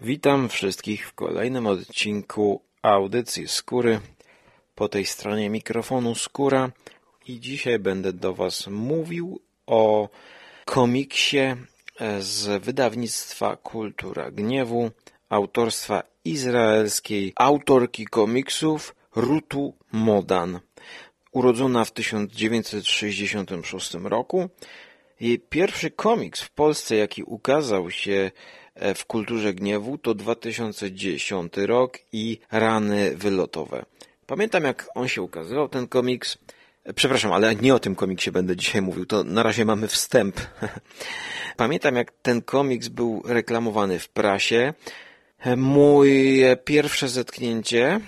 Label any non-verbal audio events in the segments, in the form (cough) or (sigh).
Witam wszystkich w kolejnym odcinku audycji Skóry. Po tej stronie mikrofonu Skóra i dzisiaj będę do Was mówił o komiksie z wydawnictwa Kultura Gniewu, autorstwa izraelskiej autorki komiksów Rutu Modan. Urodzona w 1966 roku, jej pierwszy komiks w Polsce, jaki ukazał się w Kulturze Gniewu, to 2010 rok i Rany Wylotowe. Pamiętam, jak on się ukazywał, ten komiks. Przepraszam, ale nie o tym komiksie będę dzisiaj mówił, to na razie mamy wstęp. (laughs) Pamiętam, jak ten komiks był reklamowany w prasie. Moje pierwsze zetknięcie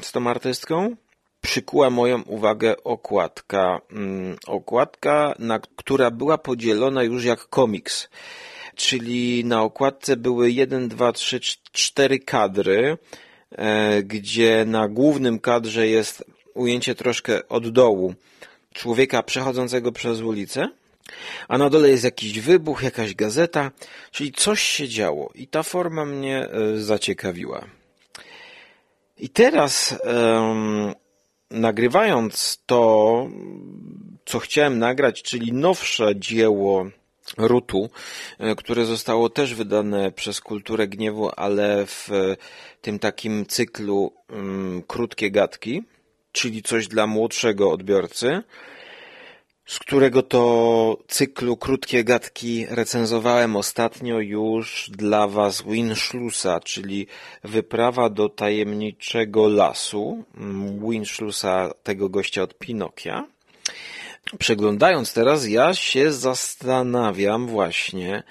z tą artystką przykuła moją uwagę okładka. Okładka, na, która była podzielona już jak komiks. Czyli na okładce były 1, 2, 3, 4 kadry, gdzie na głównym kadrze jest ujęcie troszkę od dołu człowieka przechodzącego przez ulicę, a na dole jest jakiś wybuch, jakaś gazeta, czyli coś się działo i ta forma mnie zaciekawiła. I teraz um, nagrywając to, co chciałem nagrać, czyli nowsze dzieło Rutu, które zostało też wydane przez Kulturę Gniewu, ale w tym takim cyklu um, krótkie gadki, czyli coś dla młodszego odbiorcy, z którego to cyklu krótkie gadki recenzowałem ostatnio już dla Was Winschlussa, czyli wyprawa do tajemniczego lasu Winschlussa, tego gościa od Pinokia. Przeglądając teraz, ja się zastanawiam właśnie,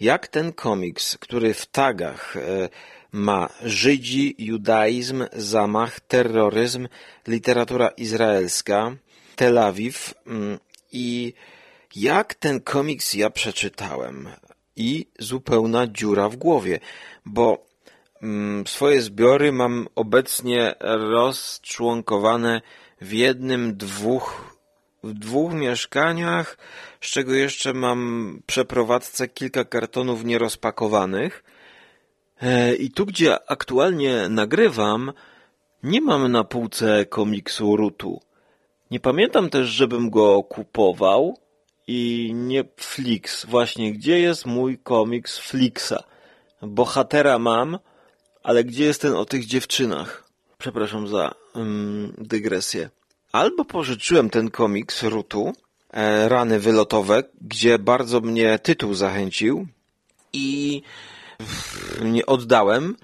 jak ten komiks, który w tagach ma Żydzi, judaizm, zamach, terroryzm, literatura izraelska, Tel Awiw i jak ten komiks ja przeczytałem. I zupełna dziura w głowie, bo swoje zbiory mam obecnie rozczłonkowane w jednym, dwóch w dwóch mieszkaniach, z czego jeszcze mam przeprowadzce kilka kartonów nierozpakowanych. I tu, gdzie aktualnie nagrywam, nie mam na półce komiksu Rutu. Nie pamiętam też, żebym go kupował i nie Flix. Właśnie, gdzie jest mój komiks Flixa? Bohatera mam, ale gdzie jest ten o tych dziewczynach? Przepraszam za um, dygresję. Albo pożyczyłem ten komiks Rutu, e, Rany Wylotowe, gdzie bardzo mnie tytuł zachęcił i nie oddałem,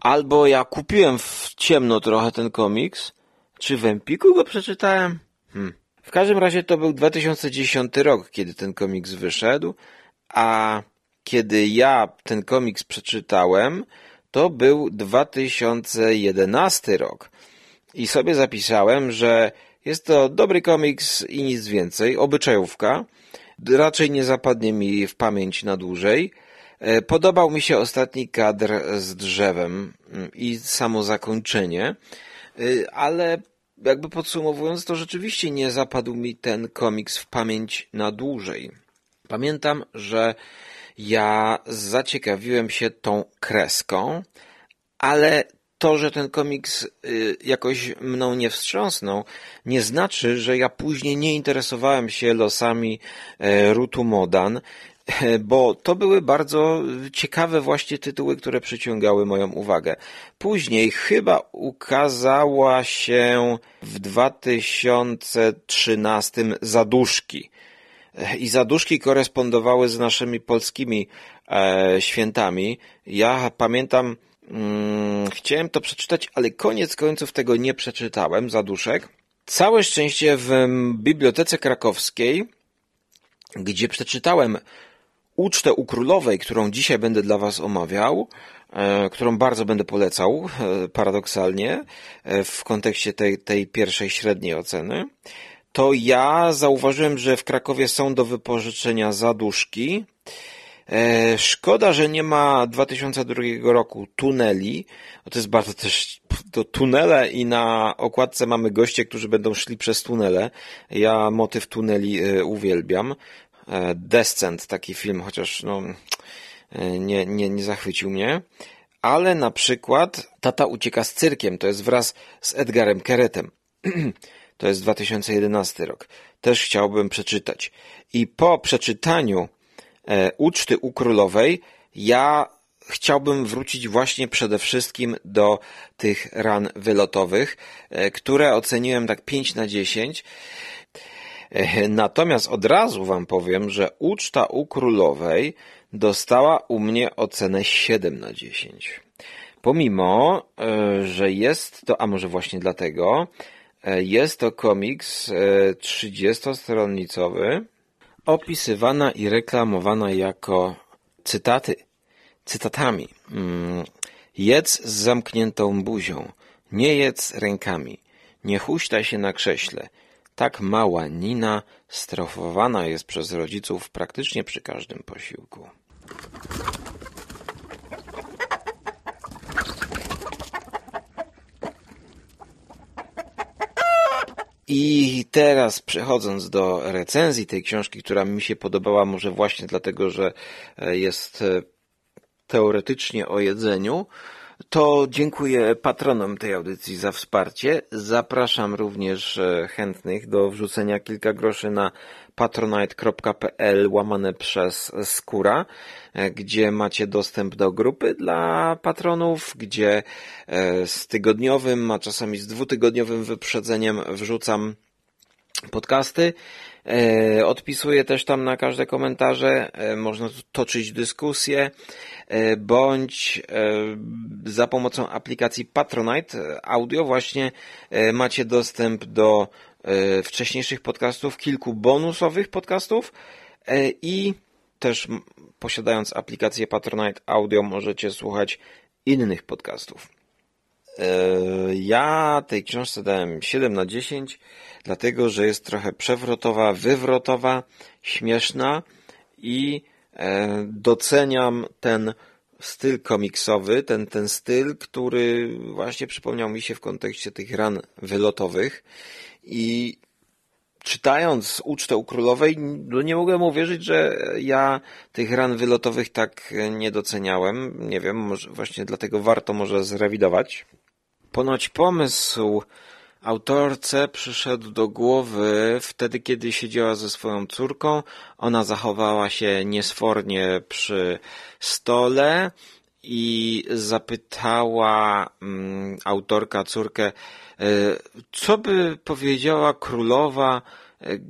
albo ja kupiłem w ciemno trochę ten komiks, czy w Empiku go przeczytałem? Hmm. W każdym razie to był 2010 rok, kiedy ten komiks wyszedł, a kiedy ja ten komiks przeczytałem, to był 2011 rok. I sobie zapisałem, że jest to dobry komiks i nic więcej, obyczajówka. Raczej nie zapadnie mi w pamięć na dłużej. Podobał mi się ostatni kadr z drzewem i samo zakończenie, ale jakby podsumowując, to rzeczywiście nie zapadł mi ten komiks w pamięć na dłużej. Pamiętam, że ja zaciekawiłem się tą kreską, ale to, że ten komiks jakoś mną nie wstrząsnął, nie znaczy, że ja później nie interesowałem się losami Rutu Modan, bo to były bardzo ciekawe właśnie tytuły, które przyciągały moją uwagę. Później chyba ukazała się w 2013 Zaduszki. I Zaduszki korespondowały z naszymi polskimi e, świętami. Ja pamiętam, mm, chciałem to przeczytać, ale koniec końców tego nie przeczytałem, Zaduszek. Całe szczęście w Bibliotece Krakowskiej, gdzie przeczytałem Ucztę u Królowej, którą dzisiaj będę dla Was omawiał, którą bardzo będę polecał, paradoksalnie, w kontekście tej, tej pierwszej średniej oceny, to ja zauważyłem, że w Krakowie są do wypożyczenia zaduszki. Szkoda, że nie ma 2002 roku tuneli. To jest bardzo też to tunele i na okładce mamy goście, którzy będą szli przez tunele. Ja motyw tuneli uwielbiam. Descent, taki film, chociaż no, nie, nie, nie zachwycił mnie. ale na przykład Tata ucieka z cyrkiem, to jest wraz z Edgarem Keretem. (clears throat) to jest 2011 rok. Też chciałbym przeczytać. I po przeczytaniu e, Uczty u Królowej ja chciałbym wrócić właśnie przede wszystkim do tych ran wylotowych, e, które oceniłem tak 5 na 10. E, natomiast od razu wam powiem, że uczta u królowej dostała u mnie ocenę 7 na 10. Pomimo, e, że jest to, a może właśnie dlatego, jest to komiks 30-stronnicowy, opisywana i reklamowana jako cytaty cytatami. Mm, jedz z zamkniętą buzią, nie jedz rękami, nie huśtaj się na krześle. Tak mała Nina strofowana jest przez rodziców praktycznie przy każdym posiłku. I teraz przechodząc do recenzji tej książki, która mi się podobała, może właśnie dlatego, że e, jest e, teoretycznie o jedzeniu, to dziękuję patronom tej audycji za wsparcie. Zapraszam również e, chętnych do wrzucenia kilka groszy na patronite.pl łamane przez skóra, e, gdzie macie dostęp do grupy dla patronów, gdzie e, z tygodniowym, a czasami z dwutygodniowym wyprzedzeniem wrzucam podcasty. E, odpisuję też tam na każde komentarze, e, można toczyć dyskusje, e, bądź za pomocą aplikacji Patronite Audio właśnie macie dostęp do wcześniejszych podcastów, kilku bonusowych podcastów. I też posiadając aplikację Patronite Audio możecie słuchać innych podcastów. Ja tej książce dałem 7 na 10 dlatego że jest trochę przewrotowa, wywrotowa, śmieszna i e, doceniam ten styl komiksowy, ten, ten styl, który właśnie przypomniał mi się w kontekście tych ran wylotowych i czytając Ucztę u Królowej, no nie mogłem uwierzyć, że ja tych ran wylotowych tak nie doceniałem. Nie wiem, może właśnie dlatego warto może zrewidować. Ponoć pomysł Autorce przyszedł do głowy wtedy, kiedy siedziała ze swoją córką. Ona zachowała się niesfornie przy stole i zapytała mm, autorka córkę, e, co by powiedziała królowa,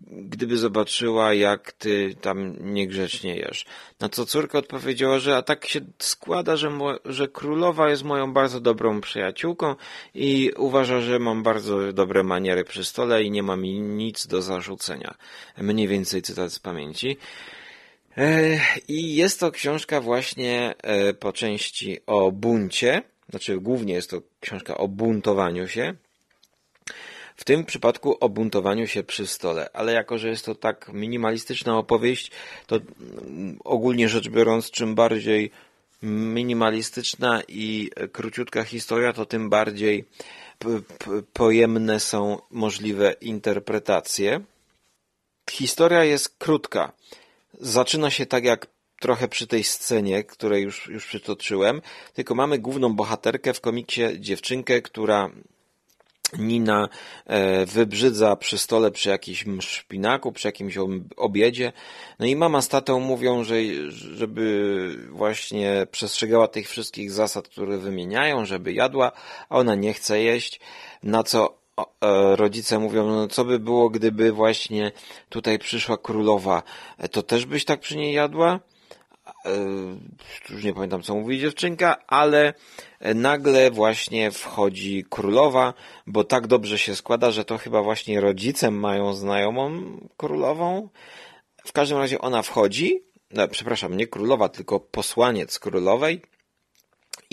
gdyby zobaczyła, jak ty tam niegrzecznie jesz. Na co córka odpowiedziała, że a tak się składa, że, że królowa jest moją bardzo dobrą przyjaciółką i uważa, że mam bardzo dobre maniery przy stole i nie ma mi nic do zarzucenia. Mniej więcej cytat z pamięci. E, I jest to książka właśnie e, po części o buncie, znaczy głównie jest to książka o buntowaniu się, w tym przypadku o buntowaniu się przy stole, ale jako, że jest to tak minimalistyczna opowieść, to mm, ogólnie rzecz biorąc, czym bardziej minimalistyczna i króciutka historia, to tym bardziej pojemne są możliwe interpretacje. Historia jest krótka. Zaczyna się tak jak trochę przy tej scenie, której już, już przytoczyłem, tylko mamy główną bohaterkę w komiksie dziewczynkę, która Nina e, wybrzydza przy stole przy jakimś szpinaku, przy jakimś obiedzie. No i mama z tatą mówią, że żeby właśnie przestrzegała tych wszystkich zasad, które wymieniają, żeby jadła, a ona nie chce jeść. Na co e, rodzice mówią, no co by było, gdyby właśnie tutaj przyszła królowa, e, to też byś tak przy niej jadła? Już nie pamiętam co mówi dziewczynka, ale nagle właśnie wchodzi królowa, bo tak dobrze się składa, że to chyba właśnie rodzicem mają znajomą królową. W każdym razie ona wchodzi, no, przepraszam, nie królowa, tylko posłaniec królowej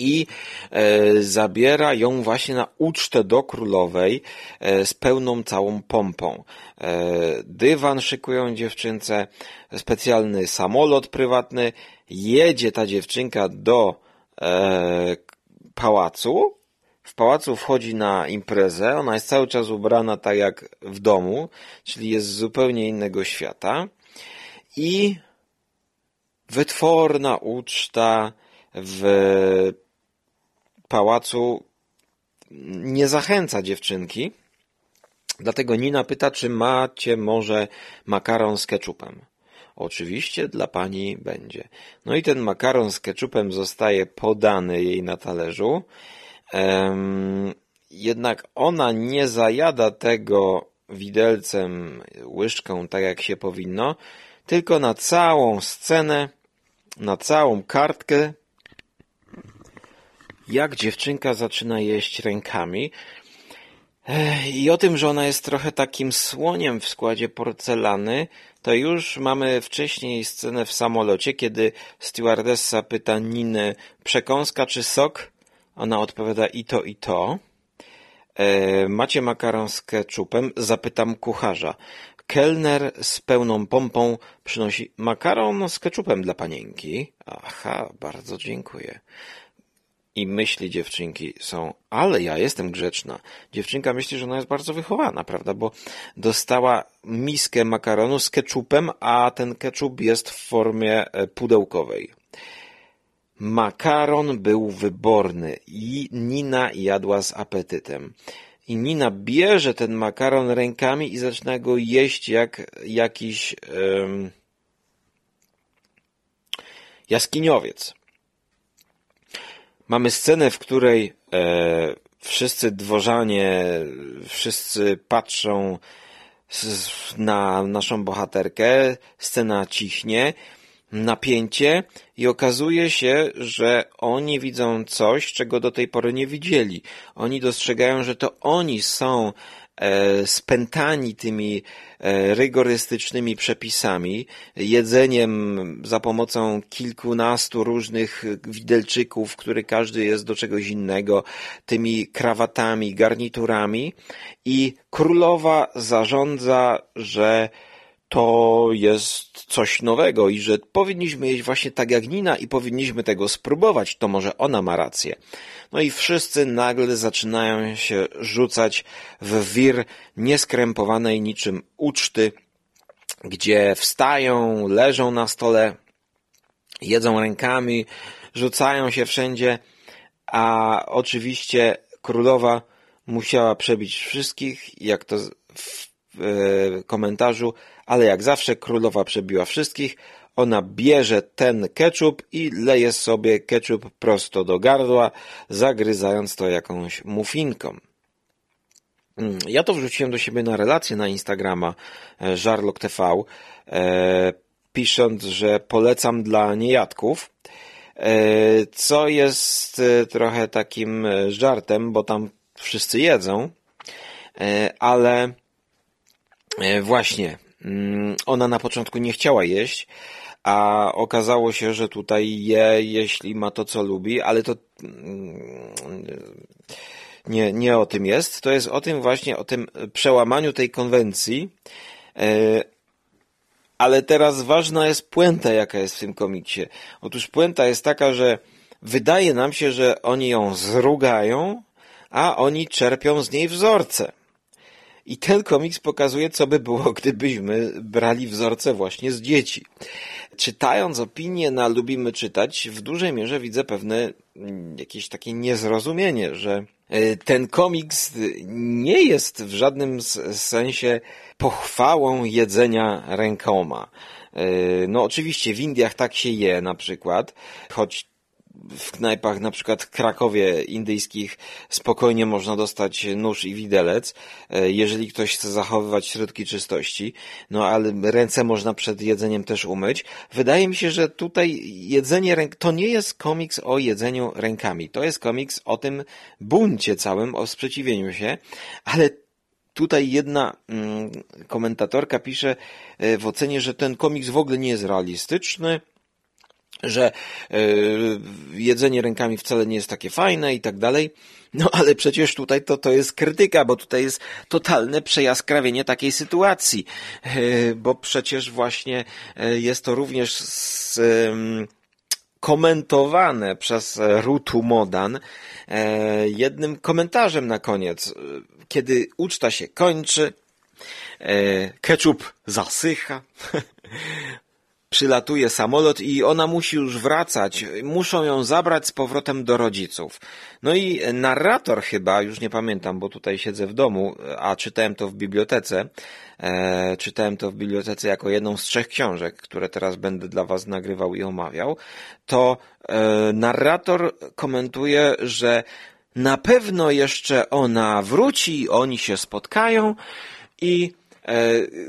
i e, zabiera ją właśnie na ucztę do królowej e, z pełną całą pompą. E, dywan szykują dziewczynce, specjalny samolot prywatny, jedzie ta dziewczynka do e, pałacu, w pałacu wchodzi na imprezę, ona jest cały czas ubrana tak jak w domu, czyli jest z zupełnie innego świata. I wytworna uczta w pałacu nie zachęca dziewczynki. Dlatego Nina pyta, czy macie może makaron z keczupem. Oczywiście dla pani będzie. No i ten makaron z keczupem zostaje podany jej na talerzu. Um, jednak ona nie zajada tego widelcem, łyżką, tak jak się powinno, tylko na całą scenę, na całą kartkę, jak dziewczynka zaczyna jeść rękami. I o tym, że ona jest trochę takim słoniem w składzie porcelany, to już mamy wcześniej scenę w samolocie, kiedy stewardessa pyta Ninę przekąska czy sok? Ona odpowiada i to, i to. E, macie makaron z ketchupem? Zapytam kucharza. Kelner z pełną pompą przynosi makaron z ketchupem dla panienki. Aha, bardzo dziękuję. I myśli dziewczynki są, ale ja jestem grzeczna. Dziewczynka myśli, że ona jest bardzo wychowana, prawda? Bo dostała miskę makaronu z ketchupem, a ten ketchup jest w formie e, pudełkowej. Makaron był wyborny i Nina jadła z apetytem. I Nina bierze ten makaron rękami i zaczyna go jeść jak jakiś jaskiniowiec. Mamy scenę, w której e, wszyscy dworzanie, wszyscy patrzą na naszą bohaterkę, scena cichnie, napięcie i okazuje się, że oni widzą coś, czego do tej pory nie widzieli. Oni dostrzegają, że to oni są E, spętani tymi e, rygorystycznymi przepisami, jedzeniem za pomocą kilkunastu różnych widelczyków, który każdy jest do czegoś innego, tymi krawatami, garniturami i królowa zarządza, że to jest coś nowego i że powinniśmy jeść właśnie tak jak Nina i powinniśmy tego spróbować, to może ona ma rację. No i wszyscy nagle zaczynają się rzucać w wir nieskrępowanej niczym uczty, gdzie wstają, leżą na stole, jedzą rękami, rzucają się wszędzie, a oczywiście królowa musiała przebić wszystkich, jak to w komentarzu, ale jak zawsze królowa przebiła wszystkich, ona bierze ten ketchup i leje sobie ketchup prosto do gardła, zagryzając to jakąś mufinką. Mm, ja to wrzuciłem do siebie na relację na Instagrama e, Żarlok TV, e, pisząc, że polecam dla niejadków, e, co jest trochę takim żartem, bo tam wszyscy jedzą, ale właśnie, ona na początku nie chciała jeść, a okazało się, że tutaj je, jeśli ma to, co lubi, ale to mm, nie, nie o tym jest. To jest o tym właśnie, o tym przełamaniu tej konwencji. E, ale teraz ważna jest puenta, jaka jest w tym komiksie. Otóż puenta jest taka, że wydaje nam się, że oni ją zrugają, a oni czerpią z niej wzorce. I ten komiks pokazuje, co by było, (laughs) gdybyśmy brali wzorce właśnie z dzieci. Czytając opinie na Lubimy Czytać, w dużej mierze widzę pewne mm, jakieś takie niezrozumienie, że e, ten komiks nie jest w żadnym sensie pochwałą jedzenia rękoma. E, no oczywiście w Indiach tak się je na przykład, choć w knajpach na przykład w Krakowie indyjskich spokojnie można dostać nóż i widelec, e, jeżeli ktoś chce zachowywać środki czystości, no ale ręce można przed jedzeniem też umyć. Wydaje mi się, że tutaj jedzenie ręk, to nie jest komiks o jedzeniu rękami, to jest komiks o tym buncie całym, o sprzeciwieniu się, ale Tutaj jedna mm, komentatorka pisze e, w ocenie, że ten komiks w ogóle nie jest realistyczny, że e, jedzenie rękami wcale nie jest takie fajne i tak dalej. No ale przecież tutaj to, to jest krytyka, bo tutaj jest totalne przejaskrawienie takiej sytuacji, e, bo przecież właśnie e, jest to również z, komentowane przez Rutu Modan jednym komentarzem na koniec. Kiedy uczta się kończy, ketchup zasycha, (laughs) przylatuje samolot i ona musi już wracać. Muszą ją zabrać z powrotem do rodziców. No i narrator chyba, już nie pamiętam, bo tutaj siedzę w domu, a czytałem to w bibliotece. E, czytałem to w bibliotece jako jedną z trzech książek, które teraz będę dla Was nagrywał i omawiał. To e, narrator komentuje, że na pewno jeszcze ona wróci, oni się spotkają i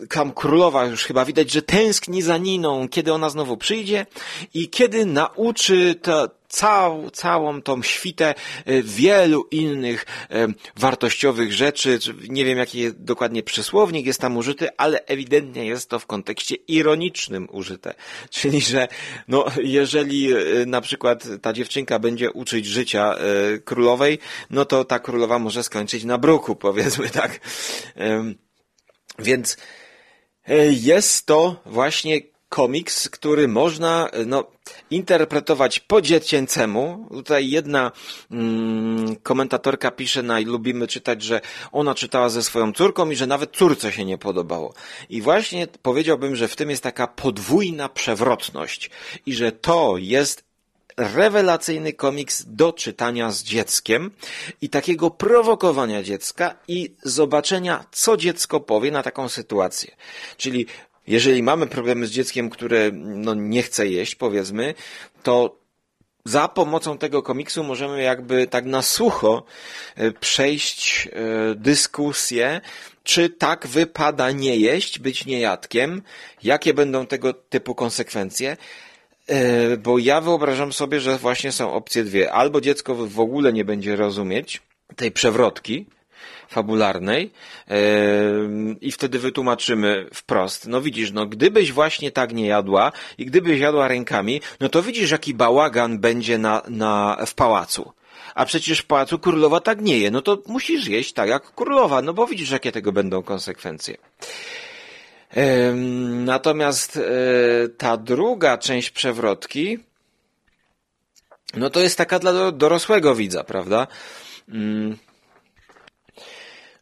tam królowa już chyba widać, że tęskni za Niną, kiedy ona znowu przyjdzie i kiedy nauczy to, cał, całą tą świtę e, wielu innych e, wartościowych rzeczy. Nie wiem, jaki dokładnie przysłownik jest tam użyty, ale ewidentnie jest to w kontekście ironicznym użyte. Czyli, że no, jeżeli na przykład ta dziewczynka będzie uczyć życia królowej, no to ta królowa może skończyć na bruku, powiedzmy tak. Więc e, jest to właśnie komiks, który można no, interpretować po dziecięcemu. Tutaj jedna mm, komentatorka pisze na lubimy czytać, że ona czytała ze swoją córką i że nawet córce się nie podobało. I właśnie powiedziałbym, że w tym jest taka podwójna przewrotność i że to jest rewelacyjny komiks do czytania z dzieckiem i takiego prowokowania dziecka i zobaczenia, co dziecko powie na taką sytuację. Czyli jeżeli mamy problemy z dzieckiem, które no, nie chce jeść, powiedzmy, to za pomocą tego komiksu możemy jakby tak na sucho e, przejść e, dyskusję, czy tak wypada nie jeść, być niejadkiem, jakie będą tego typu konsekwencje, bo ja wyobrażam sobie, że właśnie są opcje dwie. Albo dziecko w ogóle nie będzie rozumieć tej przewrotki fabularnej yy, i wtedy wytłumaczymy wprost. No widzisz, no gdybyś właśnie tak nie jadła i gdybyś jadła rękami, no to widzisz jaki bałagan będzie na, na, w pałacu. A przecież w pałacu królowa tak nie je, no to musisz jeść tak jak królowa, no bo widzisz jakie tego będą konsekwencje. Natomiast e, ta druga część przewrotki, no to jest taka dla dorosłego widza, prawda? Mm.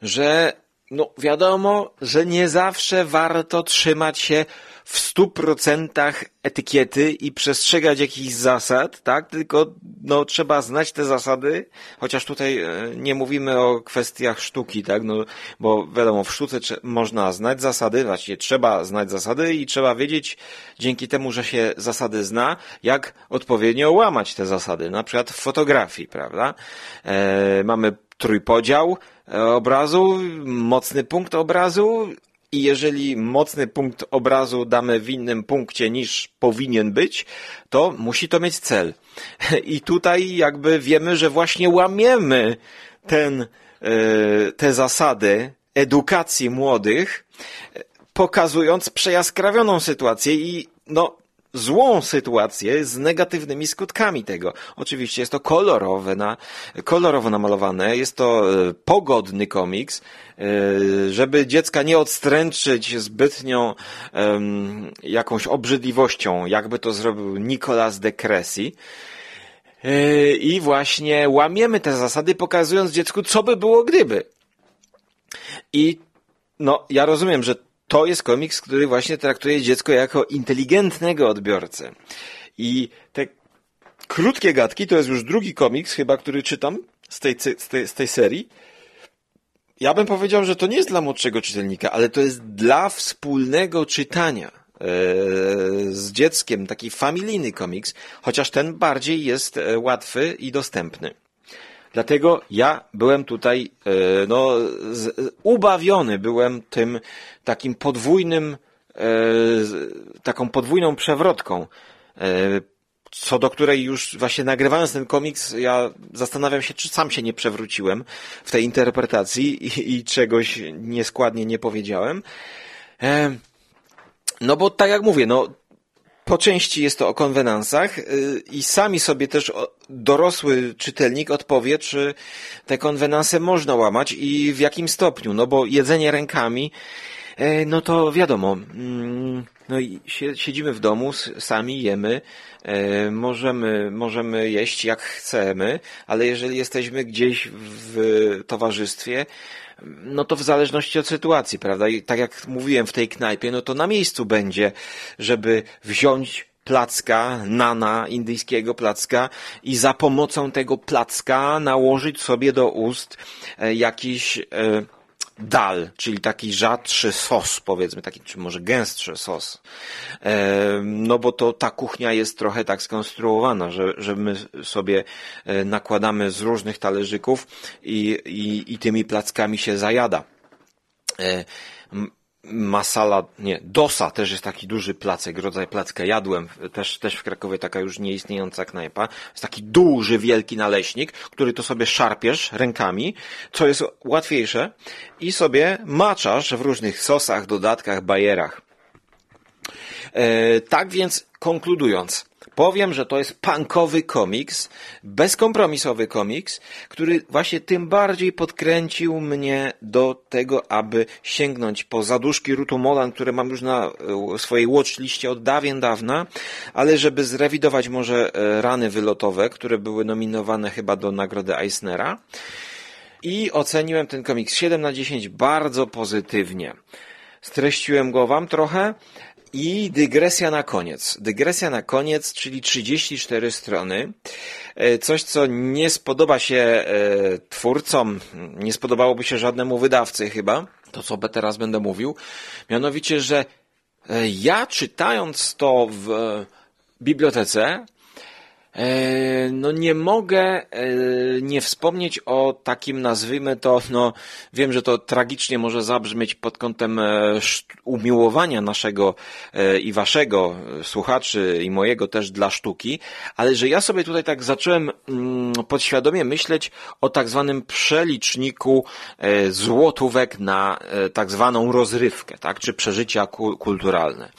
Że no wiadomo, że nie zawsze warto trzymać się w stu procentach etykiety i przestrzegać jakichś zasad, tak? Tylko no, trzeba znać te zasady, chociaż tutaj e, nie mówimy o kwestiach sztuki, tak? No, bo wiadomo, w sztuce można znać zasady, właściwie trzeba znać zasady i trzeba wiedzieć dzięki temu, że się zasady zna, jak odpowiednio łamać te zasady. Na przykład w fotografii, prawda? E, mamy trójpodział obrazu, mocny punkt obrazu, i jeżeli mocny punkt obrazu damy w innym punkcie niż powinien być, to musi to mieć cel. (laughs) I tutaj jakby wiemy, że właśnie łamiemy ten, e, te zasady edukacji młodych, pokazując przejaskrawioną sytuację i no, złą sytuację z negatywnymi skutkami tego. Oczywiście jest to kolorowe, na, kolorowo namalowane, jest to e, pogodny komiks, e, żeby dziecka nie odstręczyć zbytnią jakąś obrzydliwością, jakby to zrobił Nicolas de Cressy. E, I właśnie łamiemy te zasady, pokazując dziecku, co by było gdyby. I no, ja rozumiem, że to jest komiks, który właśnie traktuje dziecko jako inteligentnego odbiorcę. I te krótkie gadki to jest już drugi komiks chyba, który czytam z tej, z tej, z tej serii. Ja bym powiedział, że to nie jest dla młodszego czytelnika, ale to jest dla wspólnego czytania e, z dzieckiem, taki familijny komiks, chociaż ten bardziej jest e, łatwy i dostępny. Dlatego ja byłem tutaj, e, no, ubawiony byłem tym takim podwójnym, e, taką podwójną przewrotką, e, co do której już właśnie nagrywając ten komiks, ja zastanawiam się, czy sam się nie przewróciłem w tej interpretacji i, i czegoś nieskładnie nie powiedziałem. No bo tak jak mówię, no po części jest to o konwenansach y, i sami sobie też dorosły czytelnik odpowie, czy te konwenanse można łamać i w jakim stopniu. No bo jedzenie rękami, e, no to wiadomo, mm, No i siedzimy w domu, sami jemy, e, możemy, możemy jeść jak chcemy, ale jeżeli jesteśmy gdzieś w towarzystwie, no to w zależności od sytuacji, prawda? I tak jak mówiłem w tej knajpie, no to na miejscu będzie, żeby wziąć placka, nana indyjskiego placka i za pomocą tego placka nałożyć sobie do ust e, jakiś e, dal, czyli taki rzadszy sos, powiedzmy, taki, czy może gęstszy sos. E, no bo to ta kuchnia jest trochę tak skonstruowana, że, że my sobie nakładamy z różnych talerzyków i, i, i tymi plackami się zajada masala, nie, dosa też jest taki duży placek, rodzaj placka jadłem, też, też w Krakowie taka już nieistniejąca knajpa. Jest taki duży, wielki naleśnik, który to sobie szarpiesz rękami, co jest łatwiejsze i sobie maczasz w różnych sosach, dodatkach, bajerach. E, tak więc konkludując, Powiem, że to jest punkowy komiks, bezkompromisowy komiks, który właśnie tym bardziej podkręcił mnie do tego, aby sięgnąć po zaduszki Rutu Molan, które mam już na e, swojej watchliście od dawien dawna, ale żeby zrewidować może e, rany wylotowe, które były nominowane chyba do nagrody Eisnera. I oceniłem ten komiks 7 na 10 bardzo pozytywnie. Streściłem go wam trochę. I dygresja na koniec. Dygresja na koniec, czyli 34 strony. E, coś, co nie spodoba się e, twórcom, nie spodobałoby się żadnemu wydawcy chyba, to co teraz będę mówił. Mianowicie, że e, ja czytając to w bibliotece, no nie mogę e, nie wspomnieć o takim, nazwijmy to, (laughs) no wiem, że to tragicznie może zabrzmieć pod kątem e, umiłowania naszego i waszego słuchaczy i mojego też dla sztuki, ale że ja sobie tutaj tak zacząłem mm, podświadomie myśleć o tak zwanym przeliczniku złotówek na tak zwaną rozrywkę, tak, czy przeżycia kulturalne.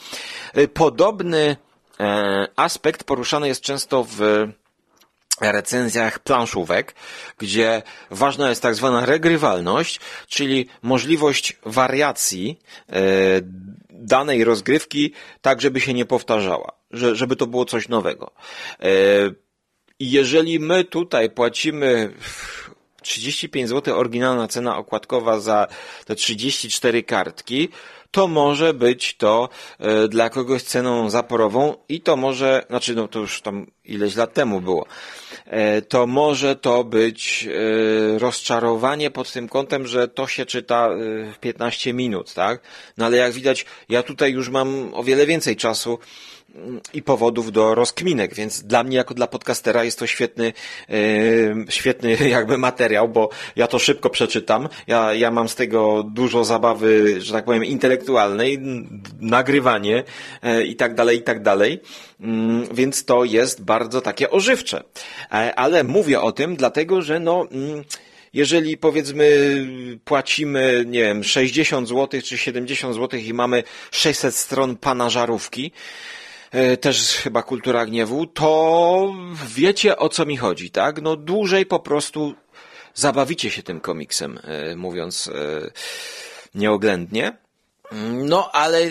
Podobny E, aspekt poruszany jest często w recenzjach planszówek, gdzie ważna jest tak zwana regrywalność, czyli możliwość wariacji e, danej rozgrywki tak, żeby się nie powtarzała, żeby to było coś nowego. E, jeżeli my tutaj płacimy 35 zł oryginalna cena okładkowa za te 34 kartki, to może być to e, dla kogoś ceną zaporową i to może, znaczy no to już tam ileś lat temu było, to może to być e, rozczarowanie pod tym kątem, że to się czyta w 15 minut, tak? No ale jak widać, ja tutaj już mam o wiele więcej czasu i powodów do rozkminek, więc dla mnie jako dla podcastera jest to świetny, świetny (laughs) jakby materiał, bo ja to szybko przeczytam, ja, ja mam z tego dużo zabawy, że tak powiem, intelektualnej, nagrywanie e, i tak dalej, i tak dalej, mm, więc to jest bardzo takie ożywcze. E, ale mówię o tym dlatego, że no, mm, jeżeli powiedzmy płacimy, nie wiem, 60 zł czy 70 zł i mamy 600 stron pana żarówki, E, też chyba kultura gniewu, to wiecie o co mi chodzi, tak? No dłużej po prostu zabawicie się tym komiksem, e, mówiąc nieoględnie. No, ale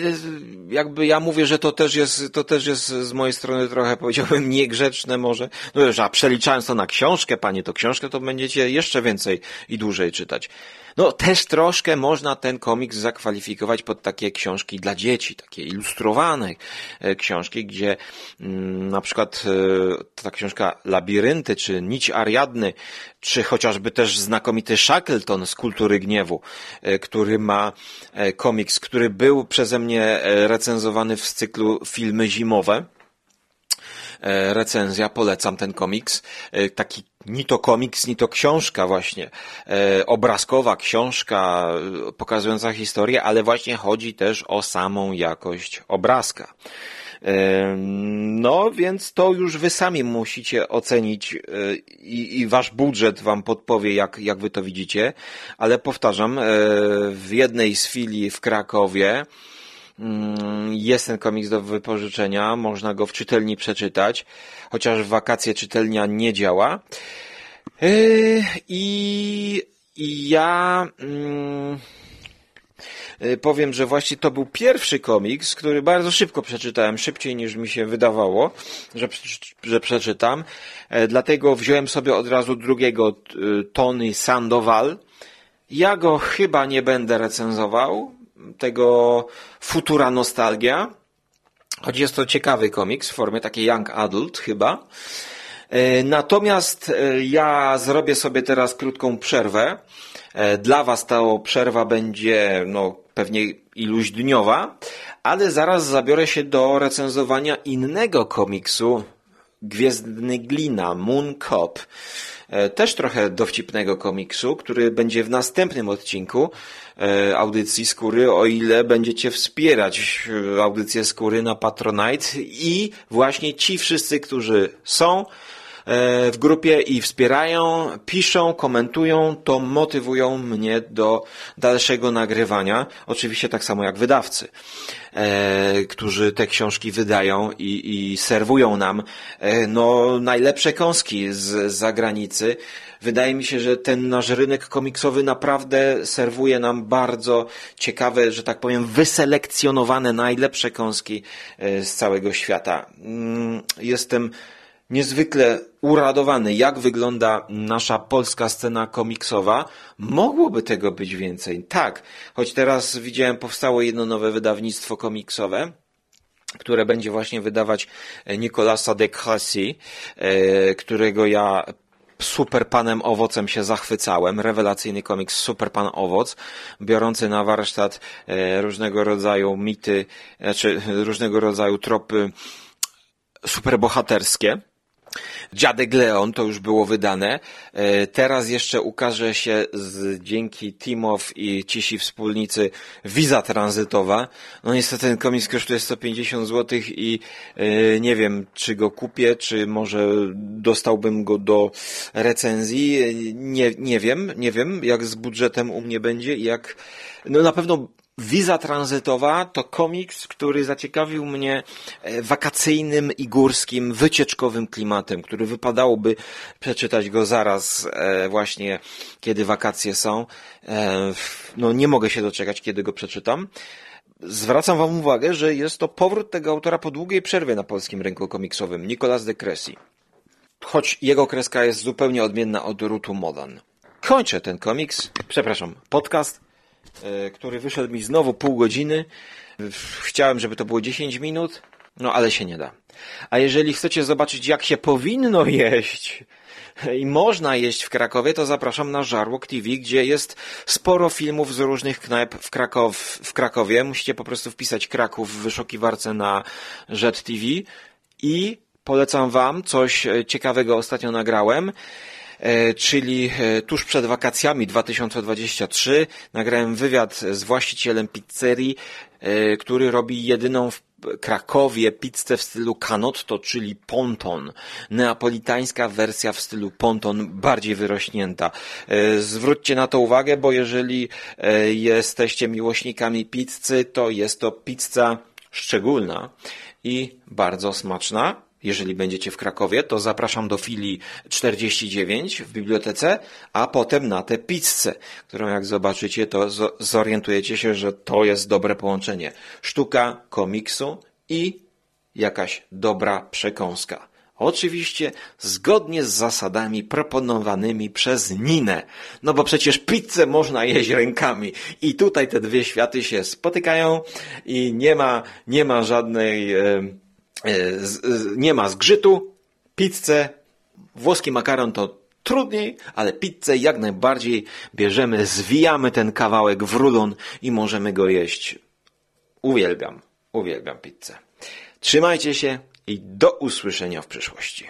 jakby ja mówię, że to też jest, to też jest z mojej strony trochę (laughs) powiedziałbym niegrzeczne może. No już, a przeliczając to na książkę, panie, to książkę to będziecie jeszcze więcej i dłużej czytać. No też troszkę można ten komiks zakwalifikować pod takie książki dla dzieci, takie ilustrowane e, książki, gdzie mm, na przykład e, ta książka Labirynty, czy Nić Ariadny, czy chociażby też znakomity Shackleton z Kultury Gniewu, e, który ma komiks, który był przeze mnie recenzowany w cyklu Filmy Zimowe recenzja, polecam ten komiks. Taki ni to komiks, ni to książka właśnie, e, obrazkowa książka e, pokazująca historię, ale właśnie chodzi też o samą jakość obrazka. E, no, więc to już wy sami musicie ocenić e, i, i wasz budżet wam podpowie, jak, jak wy to widzicie, ale powtarzam, e, w jednej z filii w Krakowie jest ten komiks do wypożyczenia, można go w czytelni przeczytać, chociaż w wakacje czytelnia nie działa. Yy, I, i ja mm, y, powiem, że właśnie to był pierwszy komiks, który bardzo szybko przeczytałem, szybciej niż mi się wydawało, że, że przeczytam. E, dlatego wziąłem sobie od razu drugiego y, Tony Sandoval. Ja go chyba nie będę recenzował, tego Futura Nostalgia, choć jest to ciekawy komiks w formie takiej young adult chyba. E, natomiast e, ja zrobię sobie teraz krótką przerwę. E, dla Was ta przerwa będzie no, pewnie iluś dniowa, ale zaraz zabiorę się do recenzowania innego komiksu Gwiezdny Glina, Moon Cop. Też trochę dowcipnego komiksu, który będzie w następnym odcinku audycji Skóry, o ile będziecie wspierać audycję Skóry na Patronite i właśnie ci wszyscy, którzy są E, w grupie i wspierają, piszą, komentują, to motywują mnie do dalszego nagrywania. Oczywiście tak samo jak wydawcy, e, którzy te książki wydają i, i serwują nam e, no, najlepsze kąski z zagranicy. Wydaje mi się, że ten nasz rynek komiksowy naprawdę serwuje nam bardzo ciekawe, że tak powiem, wyselekcjonowane najlepsze kąski z całego świata. Mm, jestem niezwykle uradowany, jak wygląda nasza polska scena komiksowa. Mogłoby tego być więcej. Tak, choć teraz widziałem, powstało jedno nowe wydawnictwo komiksowe, które będzie właśnie wydawać Nicolasa de Cressy, e, którego ja Super Panem Owocem się zachwycałem. Rewelacyjny komiks Super Pan Owoc, biorący na warsztat e, różnego rodzaju mity, znaczy różnego rodzaju tropy superbohaterskie. Dziadek Leon to już było wydane. E, teraz jeszcze ukaże się z, dzięki Timow i cisi wspólnicy wiza tranzytowa. No niestety ten komiks kosztuje 150 zł i e, nie wiem, czy go kupię, czy może dostałbym go do recenzji. Nie, nie wiem, nie wiem, jak z budżetem u mnie będzie i jak, no na pewno Wiza tranzytowa to komiks, który zaciekawił mnie e, wakacyjnym i górskim, wycieczkowym klimatem, który wypadałoby przeczytać go zaraz e, właśnie, kiedy wakacje są. E, no nie mogę się doczekać, kiedy go przeczytam. Zwracam Wam uwagę, że jest to powrót tego autora po długiej przerwie na polskim rynku komiksowym, Nicolas de Cressy. Choć jego kreska jest zupełnie odmienna od Rutu Modan. Kończę ten komiks, przepraszam, podcast który wyszedł mi znowu pół godziny. Chciałem, żeby to było 10 minut, no ale się nie da. A jeżeli chcecie zobaczyć, jak się powinno (laughs) jeść i można jeść w Krakowie, to zapraszam na Żarłok TV, gdzie jest sporo filmów z różnych knajp w, Krakow, w Krakowie. Musicie po prostu wpisać Kraków w wyszukiwarce na Jet TV i polecam Wam coś ciekawego ostatnio nagrałem. E, czyli e, tuż przed wakacjami 2023 nagrałem wywiad z właścicielem pizzerii, e, który robi jedyną w Krakowie pizzę w stylu canotto, czyli ponton. Neapolitańska wersja w stylu ponton, bardziej wyrośnięta. Zwróćcie na to uwagę, bo jeżeli jesteście miłośnikami pizzy, to jest to pizza szczególna i bardzo smaczna. Jeżeli będziecie w Krakowie, to zapraszam do filii 49 w bibliotece, a potem na tę pizzę, którą jak zobaczycie, to zorientujecie się, że to jest dobre połączenie. Sztuka komiksu i jakaś dobra przekąska. Oczywiście zgodnie z zasadami proponowanymi przez Ninę. No bo przecież pizzę można jeść rękami. I tutaj te dwie światy się spotykają i nie ma, nie ma żadnej... Yy, nie ma zgrzytu, pizzę, włoski makaron to trudniej, ale pizzę jak najbardziej bierzemy, zwijamy ten kawałek w rulon i możemy go jeść. Uwielbiam, uwielbiam pizzę. Trzymajcie się i do usłyszenia w przyszłości.